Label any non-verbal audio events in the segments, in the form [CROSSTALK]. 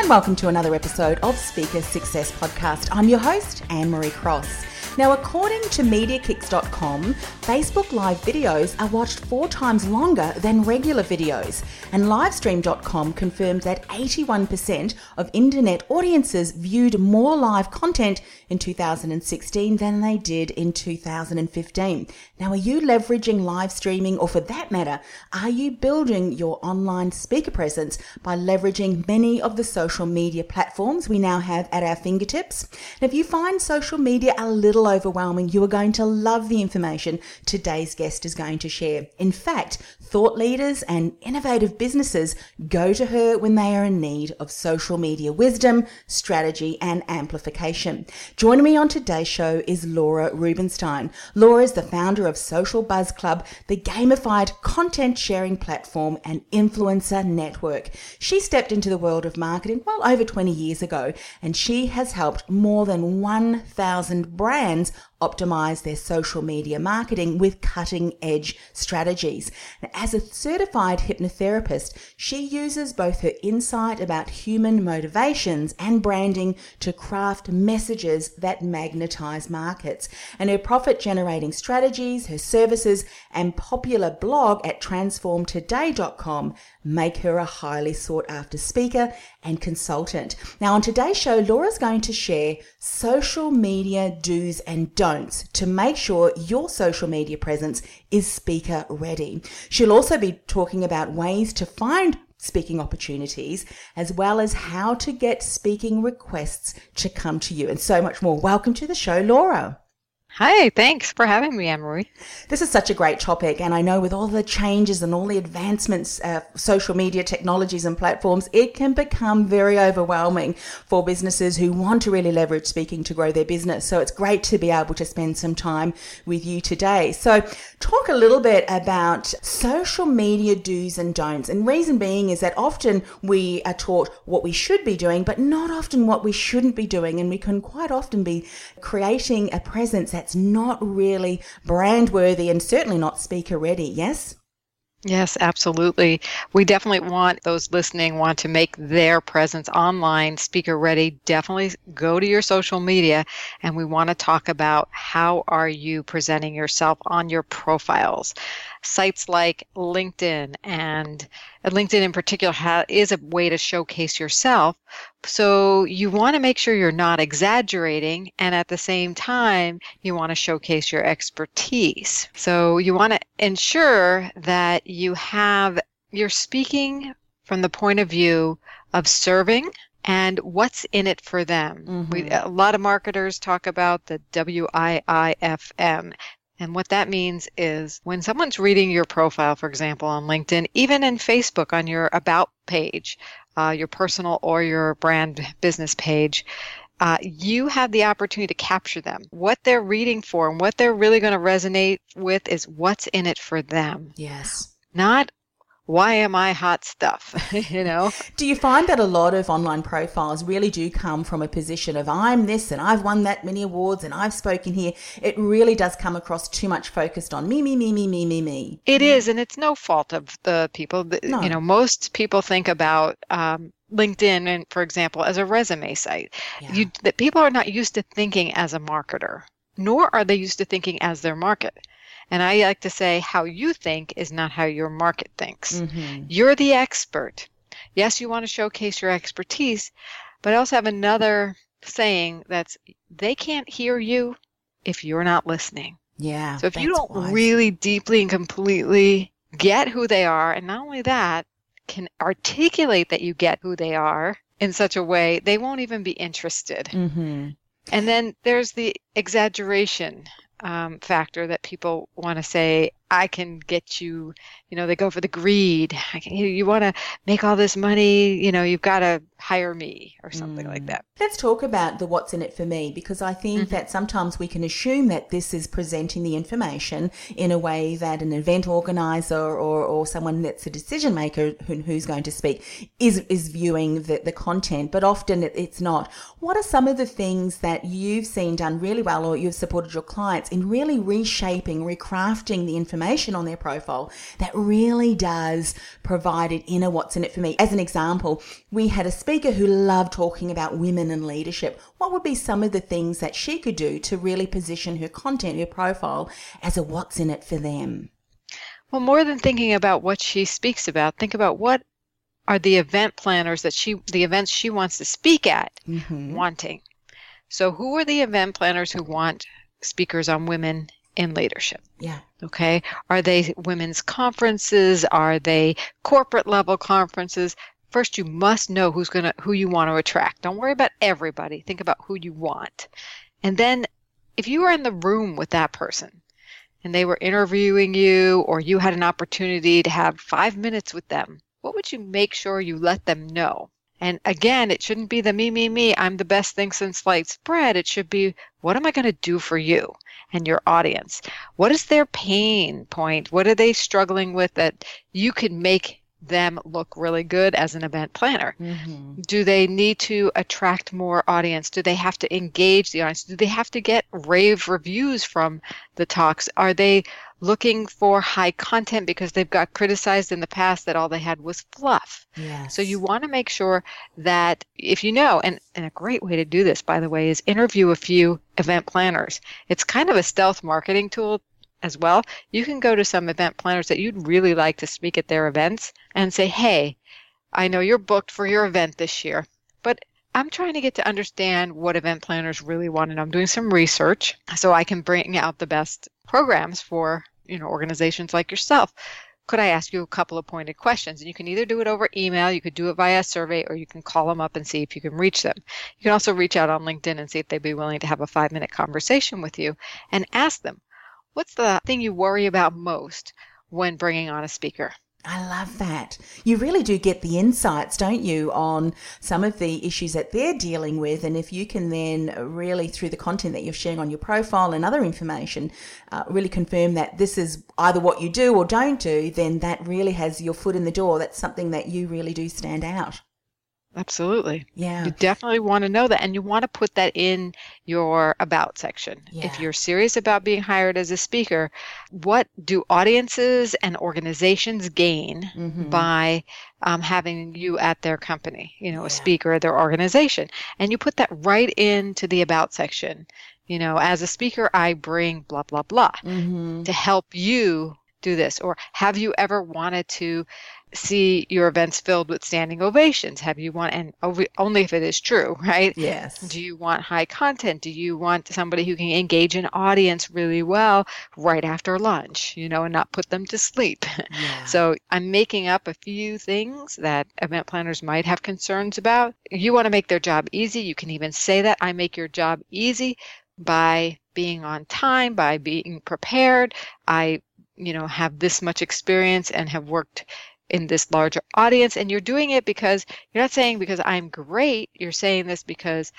And welcome to another episode of Speaker Success Podcast. I'm your host, Anne Marie Cross. Now, according to Mediakix.com, Facebook Live videos are watched four times longer than regular videos. And Livestream.com confirmed that 81% of internet audiences viewed more live content in 2016 than they did in 2015. Now, are you leveraging live streaming, or for that matter, are you building your online speaker presence by leveraging many of the social media platforms we now have at our fingertips? Now, if you find social media a little overwhelming, you are going to love the information today's guest is going to share. In fact, thought leaders and innovative businesses go to her when they are in need of social media wisdom, strategy, and amplification. Joining me on today's show is Laura Rubinstein. Laura is the founder of Social Buzz Club, the gamified content sharing platform and influencer network. She stepped into the world of marketing well over 20 years ago, and she has helped more than 1,000 brands optimize their social media marketing with cutting edge strategies. As a certified hypnotherapist, she uses both her insight about human motivations and branding to craft messages that magnetize markets. And her profit generating strategies, her services, and popular blog at transformtoday.com make her a highly sought after speaker and consultant. Now, on today's show, Laura's going to share social media do's and don'ts to make sure your social media presence is speaker ready. She'll also be talking about ways to find speaking opportunities, as well as how to get speaking requests to come to you, and so much more. Welcome to the show, Laura. Hi, thanks for having me, Anne-Marie. This is such a great topic, and I know with all the changes and all the advancements, uh, social media technologies and platforms, it can become very overwhelming for businesses who want to really leverage speaking to grow their business. So it's great to be able to spend some time with you today. So, talk a little bit about social media do's and don'ts. And reason being is that often we are taught what we should be doing, but not often what we shouldn't be doing, and we can quite often be creating a presence that's not really brand worthy and certainly not speaker ready. Yes? Yes, absolutely. We definitely want those listening want to make their presence online speaker ready. Definitely go to your social media and we want to talk about how are you presenting yourself on your profiles sites like LinkedIn and LinkedIn in particular ha- is a way to showcase yourself. So you want to make sure you're not exaggerating and at the same time you want to showcase your expertise. So you want to ensure that you have you're speaking from the point of view of serving and what's in it for them. Mm-hmm. We, a lot of marketers talk about the WIIFM. And what that means is when someone's reading your profile, for example, on LinkedIn, even in Facebook on your About page, uh, your personal or your brand business page, uh, you have the opportunity to capture them. What they're reading for and what they're really going to resonate with is what's in it for them. Yes. Not why am I hot stuff? [LAUGHS] you know? Do you find that a lot of online profiles really do come from a position of I'm this and I've won that many awards and I've spoken here? It really does come across too much focused on me, me, me, me, me, me, me. It is, and it's no fault of the people. No. You know, most people think about um, LinkedIn, and for example, as a resume site. Yeah. You that people are not used to thinking as a marketer, nor are they used to thinking as their market. And I like to say, how you think is not how your market thinks. Mm-hmm. You're the expert. yes, you want to showcase your expertise, but I also have another saying that's they can't hear you if you're not listening. Yeah. So if you don't wise. really deeply and completely get who they are, and not only that, can articulate that you get who they are in such a way, they won't even be interested. Mhm. And then there's the exaggeration um, factor that people want to say, I can get you, you know, they go for the greed. Can, you, you want to make all this money, you know, you've got to hire me or something like that. Let's talk about the what's in it for me because I think Mm-hmm. that sometimes we can assume that this is presenting the information in a way that an event organizer or, or someone that's a decision maker who, who's going to speak is, is viewing the, the content, but often it, it's not. What are some of the things that you've seen done really well or you've supported your clients in really reshaping, recrafting the information on their profile that really does provide it inner what's in it for me? As an example, we had a speaker who loved talking about women and leadership. What would be some of the things that she could do to really position her content, her profile as a what's in it for them? Well, more than thinking about what she speaks about, think about what are the event planners that she, the events she wants to speak at, mm-hmm. wanting. So, who are the event planners who want speakers on women in leadership? Yeah. Okay. Are they women's conferences? Are they corporate level conferences? First, you must know who's going to, who you want to attract. Don't worry about everybody. Think about who you want. And then if you are in the room with that person and they were interviewing you or you had an opportunity to have five minutes with them, what would you make sure you let them know? And again, it shouldn't be the me, me, me, I'm the best thing since sliced bread. It should be, what am I going to do for you and your audience? What is their pain point? What are they struggling with that you can make them look really good as an event planner? Mm-hmm. Do they need to attract more audience? Do they have to engage the audience? Do they have to get rave reviews from the talks? Are they looking for high content because they've got criticized in the past that all they had was fluff? Yes. So you want to make sure that if you know, and, and a great way to do this, by the way, is interview a few event planners. It's kind of a stealth marketing tool as well. You can go to some event planners that you'd really like to speak at their events and say, hey, I know you're booked for your event this year, but I'm trying to get to understand what event planners really want, and I'm doing some research so I can bring out the best programs for you know organizations like yourself. Could I ask you a couple of pointed questions? And you can either do it over email, you could do it via a survey, or you can call them up and see if you can reach them. You can also reach out on LinkedIn and see if they'd be willing to have a five minute conversation with you and ask them, what's the thing you worry about most when bringing on a speaker? I love that. You really do get the insights, don't you, on some of the issues that they're dealing with. And if you can then really, through the content that you're sharing on your profile and other information, uh, really confirm that this is either what you do or don't do, then that really has your foot in the door. That's something that you really do stand out. Absolutely. Yeah. You definitely want to know that and you want to put that in your about section. Yeah. If you're serious about being hired as a speaker, what do audiences and organizations gain Mm-hmm. by um, having you at their company, you know, Yeah. a speaker at their organization? And you put that right into the about section. You know, as a speaker, I bring blah, blah, blah Mm-hmm. to help you do this. Or have you ever wanted to see your events filled with standing ovations? Have you want and ov- only if it is true, right? Yes. Do you want high content? Do you want somebody who can engage an audience really well right after lunch, you know, and not put them to sleep? Yeah. So I'm making up a few things that event planners might have concerns about. You want to make their job easy. You can even say that I make your job easy by being on time, by being prepared. I, you know, have this much experience and have worked in this larger audience and you're doing it because you're not saying because I'm great, you're saying this because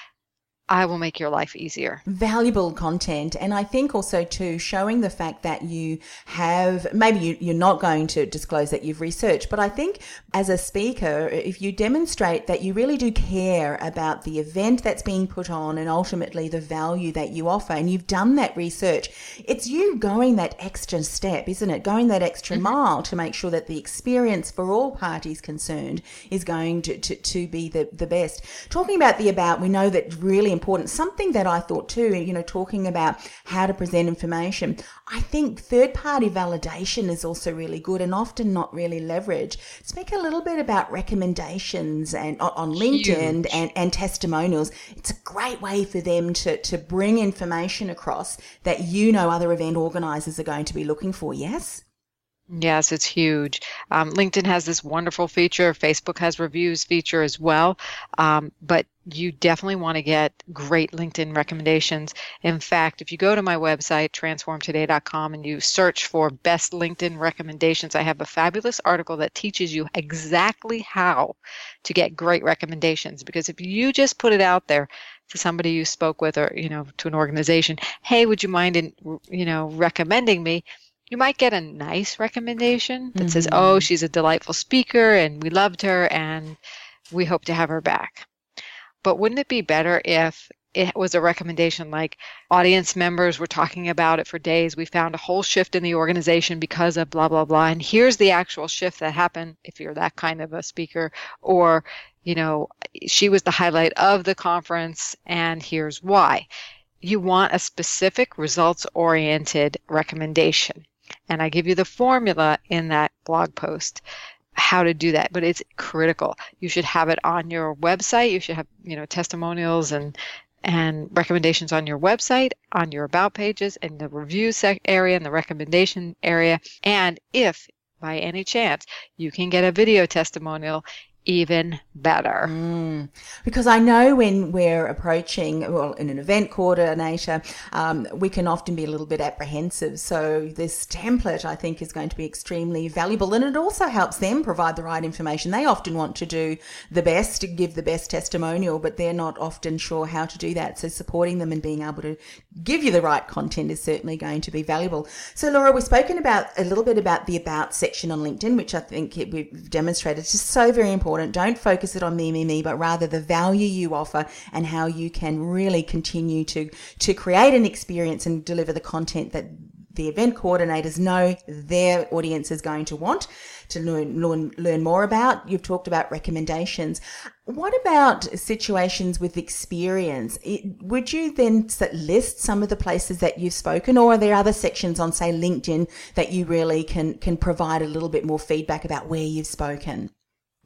I will make your life easier. valuable content. And i think also too showing the fact that you have maybe you, you're not going to disclose that you've researched but i think as a speaker if you demonstrate that you really do care about the event that's being put on and ultimately the value that you offer and you've done that research it's you going that extra step isn't it? Going that extra mm-hmm. mile to make sure that the experience for all parties concerned is going to, to, to be the, the best. Talking about the about we know that really important. Something that I thought too, you know, talking about how to present information, I think third party validation is also really good and often not really leveraged. Speak a little bit about recommendations and on LinkedIn and, and testimonials. It's a great way for them to, to bring information across that you know other event organizers are going to be looking for. Yes? Yes, it's huge. Um, LinkedIn has this wonderful feature. Facebook has reviews feature as well. Um, but you definitely want to get great LinkedIn recommendations. In fact, if you go to my website, transformtoday.com, and you search for best LinkedIn recommendations, I have a fabulous article that teaches you exactly how to get great recommendations. Because if you just put it out there, to somebody you spoke with or you know to an organization hey would you mind in you know recommending me you might get a nice recommendation that mm-hmm. says, oh, she's a delightful speaker and we loved her and we hope to have her back. But wouldn't it be better if it was a recommendation like audience members were talking about it for days. We found a whole shift in the organization because of blah, blah, blah. And here's the actual shift that happened if you're that kind of a speaker. Or, you know, she was the highlight of the conference and here's why. You want a specific results oriented recommendation. And I give you the formula in that blog post how to do that but it's critical. You should have it on your website. You should have you know testimonials and and recommendations on your website on your about pages in the review sec- area and the recommendation area. And if by any chance you can get a video testimonial even better. Mm. Because I know when we're approaching, well, in an event coordinator, um, we can often be a little bit apprehensive. So this template, I think, is going to be extremely valuable, and it also helps them provide the right information. They often want to do the best, give the best testimonial, but they're not often sure how to do that. So supporting them and being able to give you the right content is certainly going to be valuable. So Laura, we've spoken about a little bit about the about section on LinkedIn, which I think we've demonstrated is so very important important. Don't focus it on me, me, me, but rather the value you offer and how you can really continue to, to create an experience and deliver the content that the event coordinators know their audience is going to want to learn, learn, learn more about. You've talked about recommendations. What about situations with experience? It, would you then list some of the places that you've spoken, or are there other sections on, say, LinkedIn that you really can can provide a little bit more feedback about where you've spoken?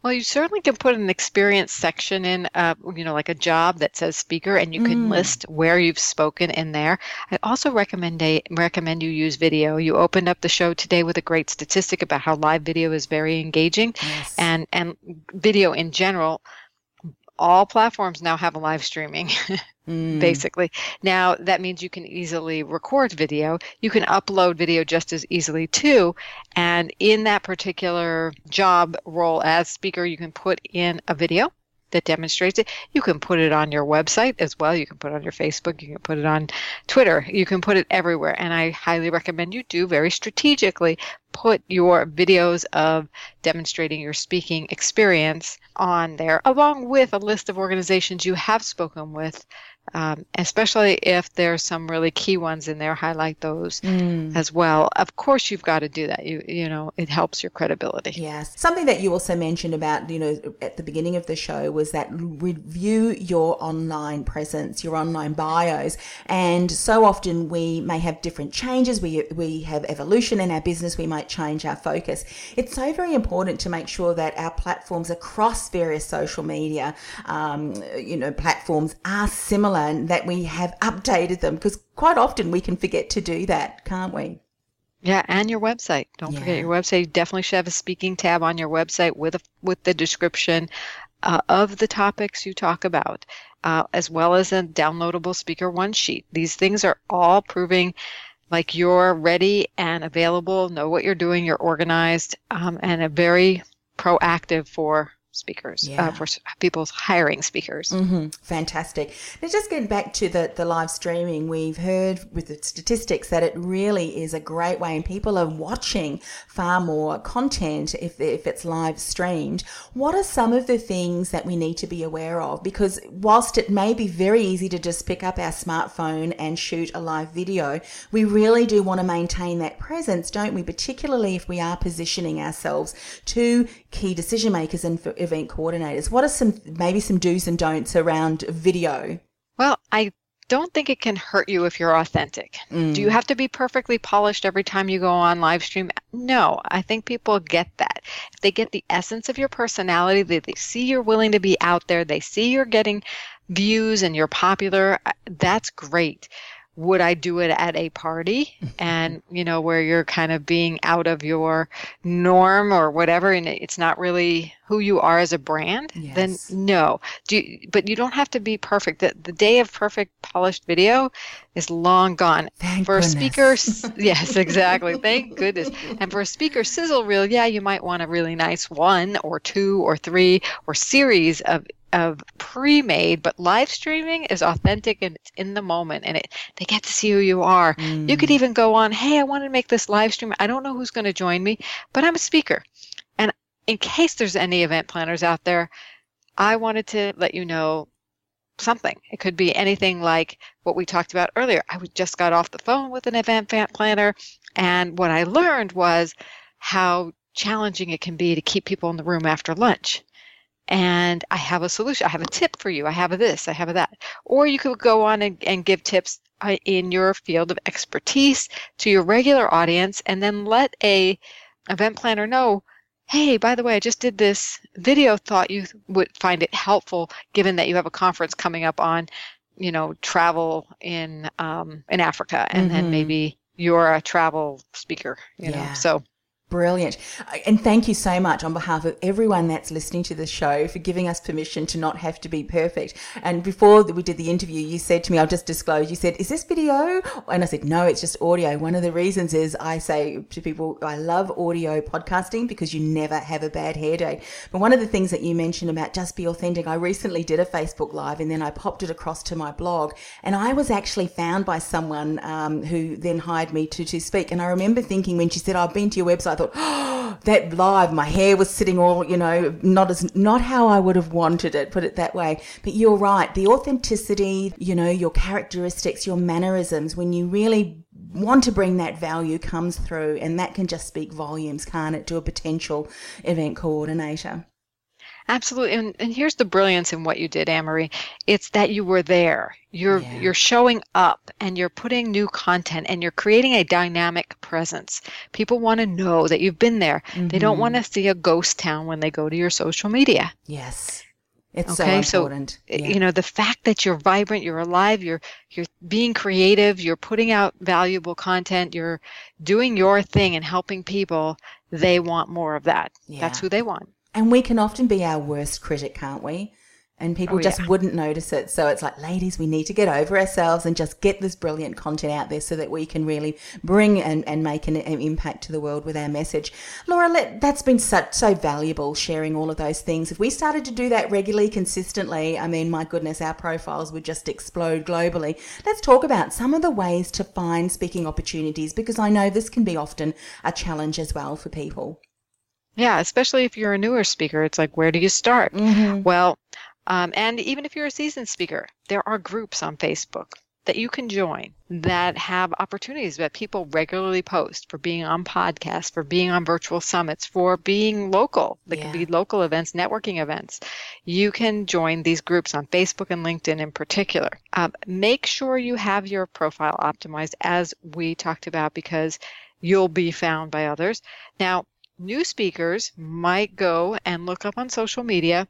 Well, you certainly can put an experience section in, uh, you know, like a job that says speaker, and you can mm. list where you've spoken in there. I also recommend a, recommend you use video. You opened up the show today with a great statistic about how live video is very engaging, yes. and and video in general all platforms now have a live streaming [LAUGHS] mm. basically. Now that means you can easily record video. You can upload video just as easily too. And in that particular job role as speaker you can put in a video that demonstrates it. You can put it on your website as well. You can put it on your Facebook. You can put it on Twitter. You can put it everywhere. And I highly recommend you do very strategically put your videos of demonstrating your speaking experience on there, along with a list of organizations you have spoken with um, especially if there's some really key ones in there highlight those mm. as well. Of course you've got to do that. You you know it helps your credibility. Yes. Something that you also mentioned about you know at the beginning of the show was that review your online presence your online bios. And so often we may have different changes. We we have evolution in our business. We might change our focus. It's so very important to make sure that our platforms across various social media um, you know platforms are similar that we have updated them because quite often we can forget to do that, can't we? Yeah, and your website. Don't yeah. forget your website. You definitely should have a speaking tab on your website with a, with the description uh, of the topics you talk about, uh, as well as a downloadable speaker one sheet. These things are all proving like you're ready and available, know what you're doing, you're organized, um, and a very proactive for speakers uh, yeah. uh, for people's hiring speakers. Mm-hmm. Fantastic. Now, just getting back to the, the live streaming, we've heard with the statistics that it really is a great way, and people are watching far more content if, if it's live streamed. What are some of the things that we need to be aware of? Because whilst it may be very easy to just pick up our smartphone and shoot a live video, we really do want to maintain that presence, don't we? Particularly if we are positioning ourselves to key decision makers and event coordinators. What are some maybe some do's and don'ts around video? Well, I don't think it can hurt you if you're authentic. Mm. Do you mm. have to be perfectly polished every time you go on live stream? No, I think people get that. If they get the essence of your personality, they, they see you're willing to be out there, they see you're getting views and you're popular, uh, that's great would I do it at a party? [LAUGHS] And you know where you're kind of being out of your norm or whatever and it's not really who you are as a brand yes. then no. Do you, but you don't have to be perfect. The, the day of perfect polished video is long gone. Thank for goodness. a speaker [LAUGHS] yes exactly. Thank goodness. And for a speaker sizzle reel yeah you might want a really nice one or two or three or series of of pre-made, but live streaming is authentic and it's in the moment and it they get to see who you are. Mm. You could mm. even go on, hey, I want to make this live stream. I don't know who's going to join me, but I'm a speaker. And in case there's any event planners out there, I wanted to let you know something. It could be anything like what we talked about earlier. I just got off the phone with an event planner and what I learned was how challenging it can be to keep people in the room after lunch and I have a solution. I have a tip for you. I have a this, I have a that. Or you could go on and, and give tips uh, in your field of expertise to your regular audience and then let a event planner know hey by the way i just did this video thought you would find it helpful given that you have a conference coming up on you know travel in um, in africa and mm-hmm. then maybe you're a travel speaker you yeah. know so Brilliant. And thank you so much on behalf of everyone that's listening to the show for giving us permission to not have to be perfect. And before we did the interview, you said to me, I'll just disclose, you said, Is this video? And I said, No, it's just audio. One of the reasons is I say to people, I love audio podcasting because you never have a bad hair day. But one of the things that you mentioned about just be authentic, I recently did a Facebook Live and then I popped it across to my blog. And I was actually found by someone um, who then hired me to, to speak. And I remember thinking when she said, I've been to your website, thought, oh, [GASPS] that live, my hair was sitting all, you know, not as, not how I would have wanted it, put it that way. But you're right. The authenticity, you know, your characteristics, your mannerisms, when you really want to bring that value comes through and that can just speak volumes, can't it, to a potential event coordinator? Absolutely. And, and here's the brilliance in what you did, Anne-Marie. It's that you were there. You're yeah. you're showing up and you're putting new content and you're creating a dynamic presence. People want to know that you've been there. Mm-hmm. They don't want to see a ghost town when they go to your social media. Yes. It's okay, so important. So, yeah. you know, the fact that you're vibrant, you're alive, you're you're being creative, you're putting out valuable content, you're doing your thing and helping people, they want more of that. Yeah. That's who they want. And we can often be our worst critic, can't we? And people oh, just yeah. wouldn't notice it. So it's like, ladies, we need to get over ourselves and just get this brilliant content out there so that we can really bring and, and make an, an impact to the world with our message. Laura, let, that's been such, so valuable sharing all of those things. If we started to do that regularly, consistently, I mean, my goodness, our profiles would just explode globally. Let's talk about some of the ways to find speaking opportunities because I know this can be often a challenge as well for people. Yeah, especially if you're a newer speaker, it's like, where do you start? Mm-hmm. Well, um, and even if you're a seasoned speaker, there are groups on Facebook that you can join that have opportunities that people regularly post for being on podcasts, for being on virtual summits, for being local. They yeah. can be local events, networking events. You can join these groups on Facebook and LinkedIn in particular. Um, make sure you have your profile optimized as we talked about because you'll be found by others. Now, new speakers might go and look up on social media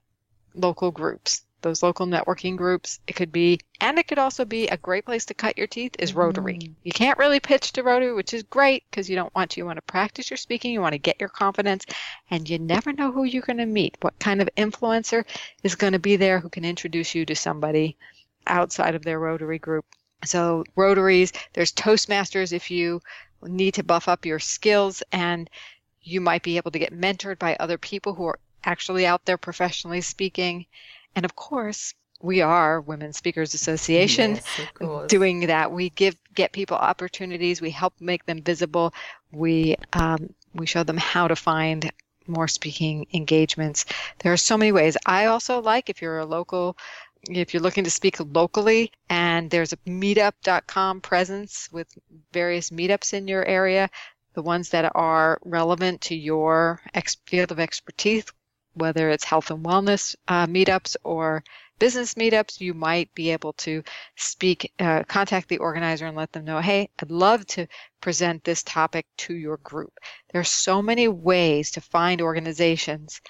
local groups those local networking groups. It could be and it could also be a great place to cut your teeth is rotary. Mm-hmm. you can't really pitch to rotary which is great because you don't want to. You want to practice your speaking you want to get your confidence and you never know who you're going to meet what kind of influencer is going to be there who can introduce you to somebody outside of their rotary group. So rotaries there's toastmasters if you need to buff up your skills and you might be able to get mentored by other people who are actually out there professionally speaking. And of course, we are Women Speakers Association yes, doing that. We give get people opportunities. We help make them visible. We um, we show them how to find more speaking engagements. There are so many ways. I also like if you're a local if you're looking to speak locally and there's a meetup.com presence with various meetups in your area, the ones that are relevant to your ex- field of expertise, whether it's health and wellness uh, meetups or business meetups, you might be able to speak, uh, contact the organizer and let them know, hey, I'd love to present this topic to your group. There are so many ways to find organizations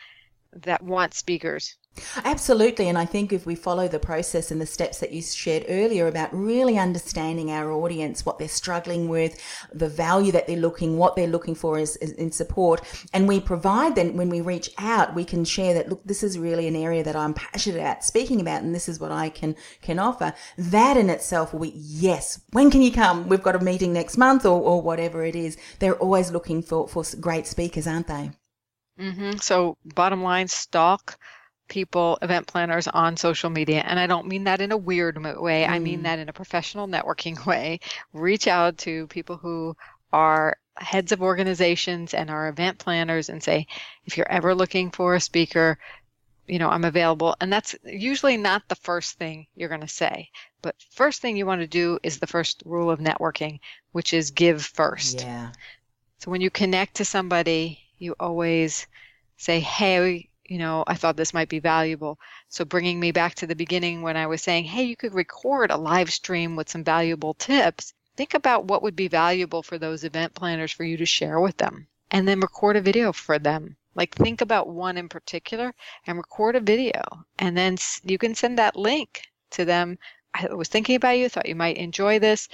that want speakers Absolutely. And I think if we follow the process and the steps that you shared earlier about really understanding our audience, what they're struggling with, the value that they're looking, what they're looking for is, is in support. And we provide then when we reach out, we can share that, look, this is really an area that I'm passionate about speaking about. And this is what I can, can offer. That in itself will be, yes, when can you come? We've got a meeting next month or, or whatever it is. They're always looking for, for great speakers, aren't they? Mm-hmm. So bottom line, stalk people, event planners on social media. And I don't mean that in a weird way, mm. I mean mm. that in a professional networking [LAUGHS] way. Reach out to people who are heads of organizations and are event planners and say, if you're ever looking for a speaker, you know, I'm available. And that's usually not the first thing you're going to say. But first thing you want to do is the first rule of networking, which is give first. Yeah. So when you connect to somebody, you always say, hey, you know, I thought this might be valuable. So bringing me back to the beginning when I was saying, hey, you could record a live stream with some valuable tips. Think about what would be valuable for those event planners for you to share with them and then record a video for them. Like think about one in particular and record a video and then you can send that link to them. I was thinking about you, thought you might enjoy this.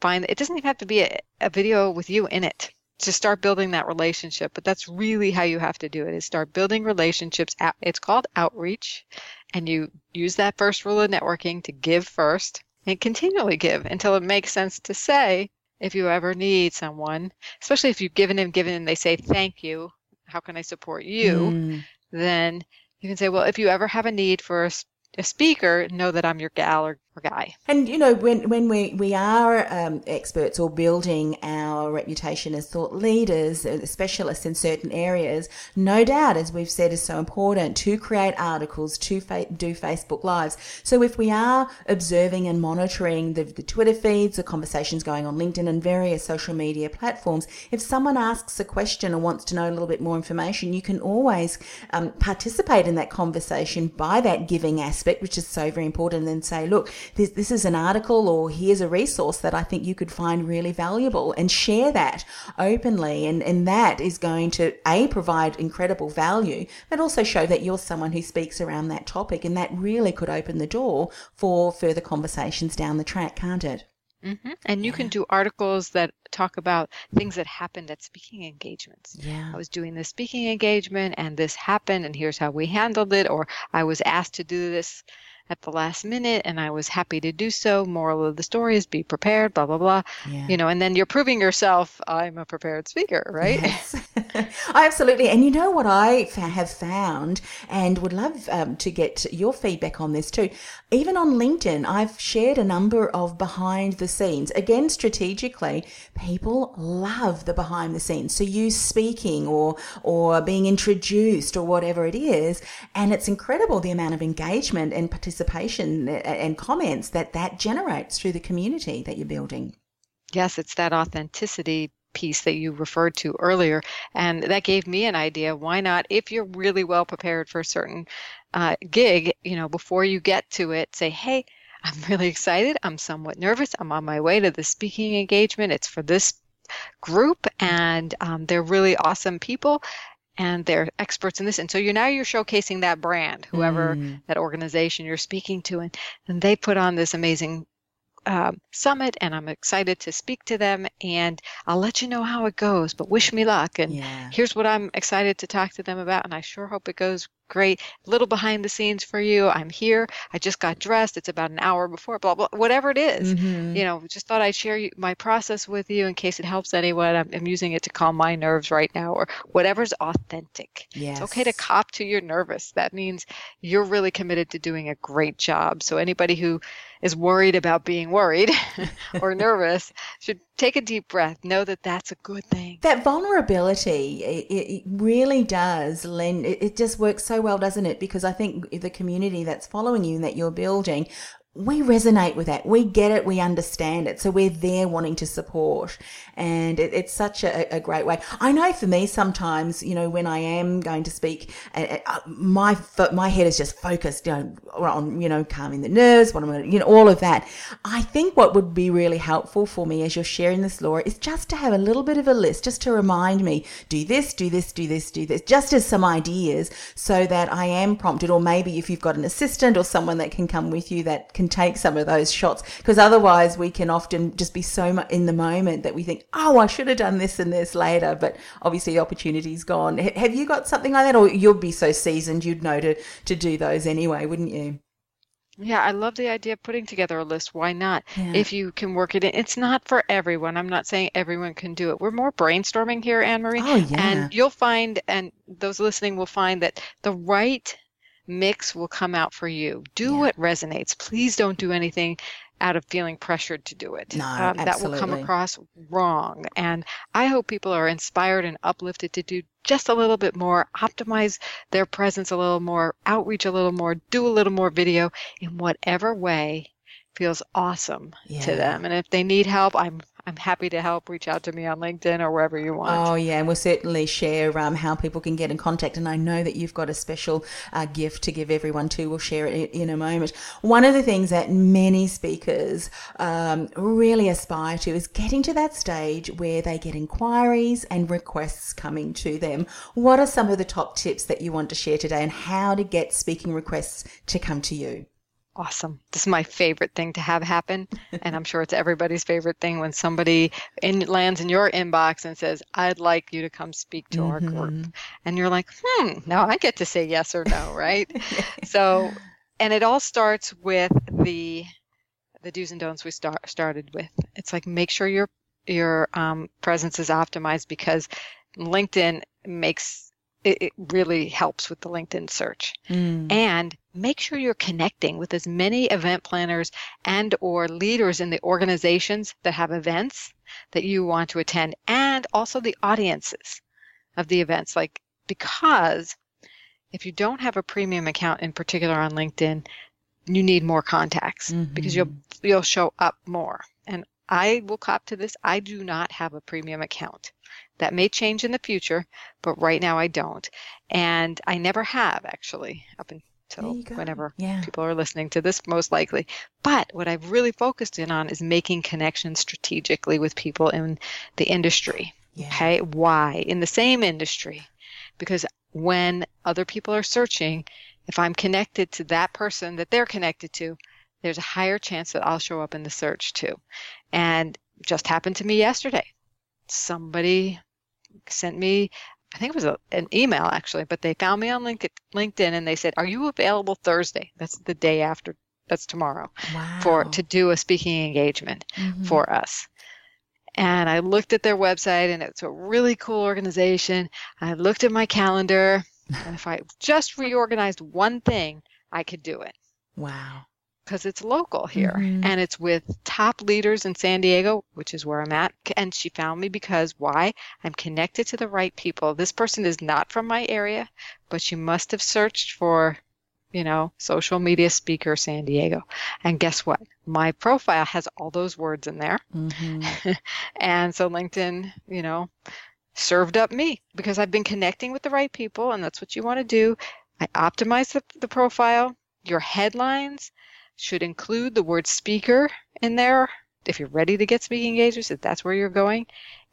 Find it doesn't even have to be a, a video with you in it to start building that relationship. But that's really how you have to do it is start building relationships. It's called outreach. And you use that first rule of networking to give first and continually give until it makes sense to say if you ever need someone, especially if you've given and given and they say thank you, how can I support you? Mm. Then you can say, well, if you ever have a need for a a speaker know that I'm your gal or, or guy. And you know, when when we we are um, experts or building our reputation as thought leaders, uh, specialists in certain areas, no doubt, as we've said, is so important to create articles, to fa- do Facebook lives. So if we are observing and monitoring the, the Twitter feeds, the conversations going on LinkedIn and various social media platforms, if someone asks a question or wants to know a little bit more information, you can always um, participate in that conversation by that giving aspect which is so very important, and then say, look, this, this is an article or here's a resource that I think you could find really valuable and share that openly. And, and that is going to, A, provide incredible value, but also show that you're someone who speaks around that topic. And that really could open the door for further conversations down the track, can't it? Mm-hmm. And you yeah. can do articles that talk about things that happened at speaking engagements. Yeah. I was doing this speaking engagement and this happened and here's how we handled it or I was asked to do this at the last minute and I was happy to do so. Moral of the story is be prepared, blah, blah, blah. Yeah. You know, and then you're proving yourself, I'm a prepared speaker, right? Yes. [LAUGHS] Absolutely. And you know what I have found and would love um, to get your feedback on this too. Even on LinkedIn, I've shared a number of behind the scenes. Again, strategically, people love the behind the scenes. So you speaking or, or being introduced or whatever it is. And it's incredible the amount of engagement and participation participation and comments that that generates through the community that you're building. Yes, it's that authenticity piece that you referred to earlier. And that gave me an idea. Why not, if you're really well prepared for a certain uh, gig, you know, before you get to it, say, hey, I'm [LAUGHS] really excited. I'm somewhat nervous. I'm on my way to the speaking engagement. It's for this group, and um, they're really awesome people and they're experts in this. And so you're now you're showcasing that brand, whoever mm. that organization you're speaking to, and, and they put on this amazing um, summit and I'm excited to speak to them and I'll let you know how it goes, but wish me luck. And yeah. here's what I'm excited to talk to them about. And I sure hope it goes great. Little behind the scenes for you. I'm here. I just got dressed. It's about an hour before, blah, blah, whatever it is. Mm-hmm. You know, just thought I'd share my process with you in case it helps anyone. I'm, I'm, using it to calm my nerves right now or whatever's authentic. Yes. It's okay to cop to your nervous. That means you're really committed to doing a great job. So anybody who is worried about being worried [LAUGHS] [LAUGHS] or nervous should take a deep breath. Know that that's a good thing. That vulnerability, it, it really does lend, it, it just works so well, doesn't it? Because I think the community that's following you and that you're building we resonate with that. We get it. We understand it. So we're there wanting to support. And it, it's such a, a, great way. I know for me, sometimes, you know, when I am going to speak, uh, uh my, my head is just focused, you know, on, you know, calming the nerves, what I'm going to, you know, all of that. I think what would be really helpful for me as you're sharing this, Laura, is just to have a little bit of a list, just to remind me, do this, do this, do this, do this, just as some ideas so that I am prompted. Or maybe if you've got an assistant or someone that can come with you that can take some of those shots because otherwise we can often just be so much in the moment that we think, oh, I should have done this and this later, but obviously the opportunity's gone. H- have you got something like that, or you'll be so seasoned you'd know to to do those anyway, wouldn't you? Yeah, I love the idea of putting together a list. Why not? Yeah. If you can work it in, it's not for everyone. I'm not saying everyone can do it. We're more brainstorming here, Anne Marie. Oh, yeah. And you'll find, and those listening will find that the right mix will come out for you. Do yeah. what resonates. Please don't do anything out of feeling pressured to do it. No, um, that will come across wrong. And I hope people are inspired and uplifted to do just a little bit more, optimize their presence a little more, outreach a little more, do a little more video in whatever way feels awesome yeah. to them. And if they need help, I'm I'm happy to help. Reach out to me on LinkedIn or wherever you want. Oh, yeah. And we'll certainly share um, how people can get in contact. And I know that you've got a special uh, gift to give everyone too. We'll share it in a moment. One of the things that many speakers um, really aspire to is getting to that stage where they get inquiries and requests coming to them. What are some of the top tips that you want to share today and how to get speaking requests to come to you? Awesome. This is my favorite thing to have happen. and I'm sure it's everybody's favorite thing when somebody in, lands in your inbox and says, I'd like you to come speak to mm-hmm. our group. Mm-hmm. And you're like, hmm, now I get to say yes or no, right? [LAUGHS] so, and it all starts with the the do's and don'ts we start started with. It's like make sure your your um, presence is optimized because LinkedIn makes it, it really helps with the LinkedIn search. Mm. And make sure you're connecting with as many event planners and or leaders in the organizations that have events that you want to attend and also the audiences of the events like because if you don't have a premium account in particular on LinkedIn you need more contacts mm-hmm. because you'll you'll show up more and I will cop to this I do not have a premium account that may change in the future, but right now I don't. And I never have actually up until whenever yeah. people are listening to this, most likely. But what I've really focused in on is making connections strategically with people in the industry. Yeah. Okay. Why? In the same industry. Because when other people are searching, if I'm connected to that person that they're connected to, there's a higher chance that I'll show up in the search too. And just happened to me yesterday. Somebody sent me I think it was a, an email actually, but they found me on LinkedIn and they said, "Are you available Thursday?" That's the day after. That's tomorrow wow. for to do a speaking engagement mm-hmm. for us. And I looked at their website and it's a really cool organization. I looked at my calendar and if I just reorganized one thing, I could do it. Wow because it's local here mm-hmm. and it's with top leaders in San Diego, which is where I'm at. And she found me because why? I'm connected to the right people. This person is not from my area, but she must have searched for, you know, social media speaker San Diego. And guess what? My profile has all those words in there. Mm-hmm. [LAUGHS] and so LinkedIn, you know, served up me because I've been connecting with the right people and that's what you want to do. I optimize the, the profile, your headlines, should include the word speaker in there if you're ready to get speaking engagements, if that's where you're going.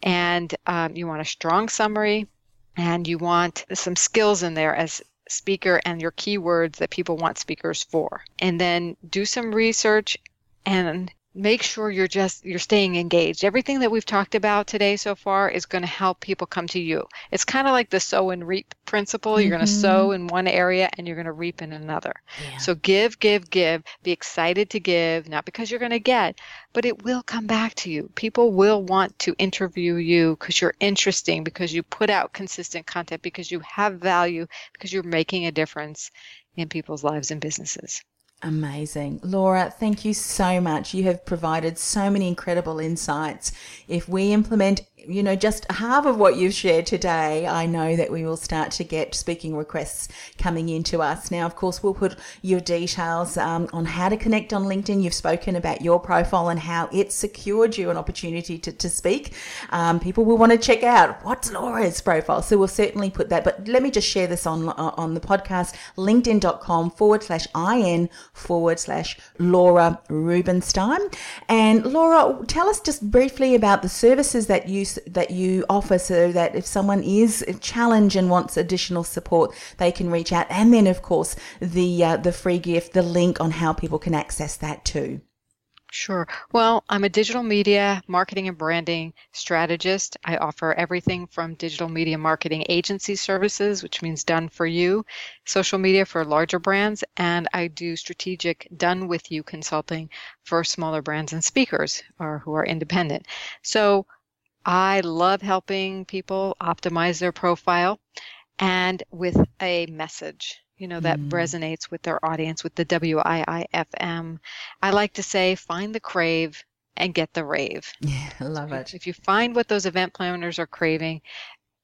And um, you want a strong summary and you want some skills in there as speaker and your keywords that people want speakers for. And then do some research and make sure you're just you're staying engaged. Everything that we've talked about today so far is going to help people come to you. It's kind of like the sow and reap principle. Mm-hmm. you're going to sow in one area and you're going to reap in another. Yeah. so give give give. Be excited to give not because you're going to get but it will come back to you. People will want to interview you because you're interesting because you put out consistent content because you have value because you're making a difference in people's lives and businesses Amazing. Laura, thank you so much. You have provided so many incredible insights. If we implement you know, just half of what you've shared today, I know that we will start to get speaking requests coming in to us. Now, of course, we'll put your details um, on how to connect on LinkedIn. You've spoken about your profile and how it secured you an opportunity to, to speak. Um, people will want to check out what's Laura's profile. So we'll certainly put that. But let me just share this on, on the podcast, linkedin.com forward slash IN forward slash Laura Rubinstein. And Laura, tell us just briefly about the services that you that you offer, so that if someone is challenged and wants additional support, they can reach out. And then, of course, the uh, the free gift, the link on how people can access that too. Sure. Well, I'm a digital media marketing and branding strategist. I offer everything from digital media marketing agency services, which means done for you, social media for larger brands, and I do strategic done with you consulting for smaller brands and speakers or who are independent. So I love helping people optimize their profile and with a message you know, that mm. resonates with their audience, with the WIIFM. I like to say, find the crave and get the rave. [LAUGHS] Yeah, I love it. If you find what those event planners are craving,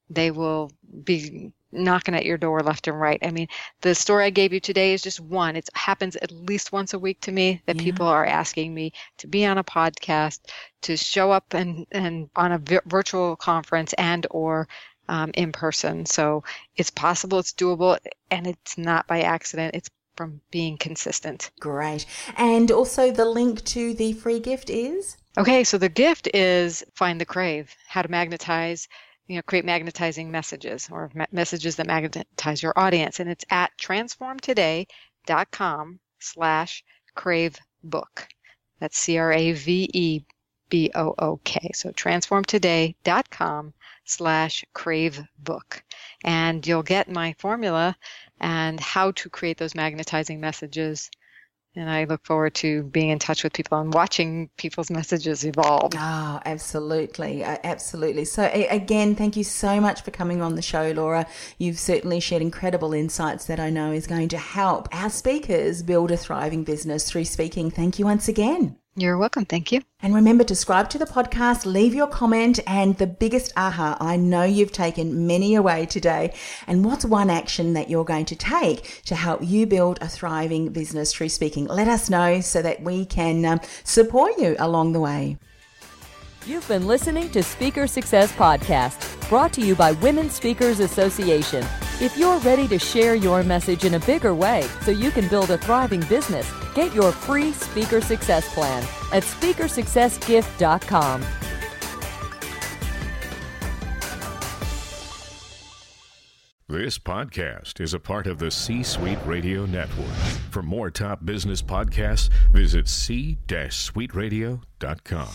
they will be knocking at your door left and right. I mean, the story I gave you today is just one. It happens at least once a week to me that yeah. people are asking me to be on a podcast, to show up and, and on a virtual conference and or um, in person. So it's possible, it's doable, and it's not by accident. It's from being consistent. Great. And also the link to the free gift is? Okay, so the gift is Find the Crave, how to magnetize, you know, create magnetizing messages or messages that magnetize your audience. And it's at transformtoday.com slash crave book. That's C R A V E B O O K. So transformtoday.com slash crave book. And you'll get my formula and how to create those magnetizing messages. And I look forward to being in touch with people and watching people's messages evolve. Oh, absolutely. Uh, absolutely. So, again, thank you so much for coming on the show, Laura. You've certainly shared incredible insights that I know is going to help our speakers build a thriving business through speaking. Thank you once again. You're welcome. Thank you. And remember to subscribe to the podcast, leave your comment, and the biggest aha I know you've taken many away today. And what's one action that you're going to take to help you build a thriving business through speaking? Let us know so that we can um, support you along the way. You've been listening to Speaker Success Podcast, brought to you by Women Speakers Association. If you're ready to share your message in a bigger way so you can build a thriving business, get your free Speaker Success Plan at speakersuccessgift.com. This podcast is a part of the C Suite Radio Network. For more top business podcasts, visit c-suiteradio.com.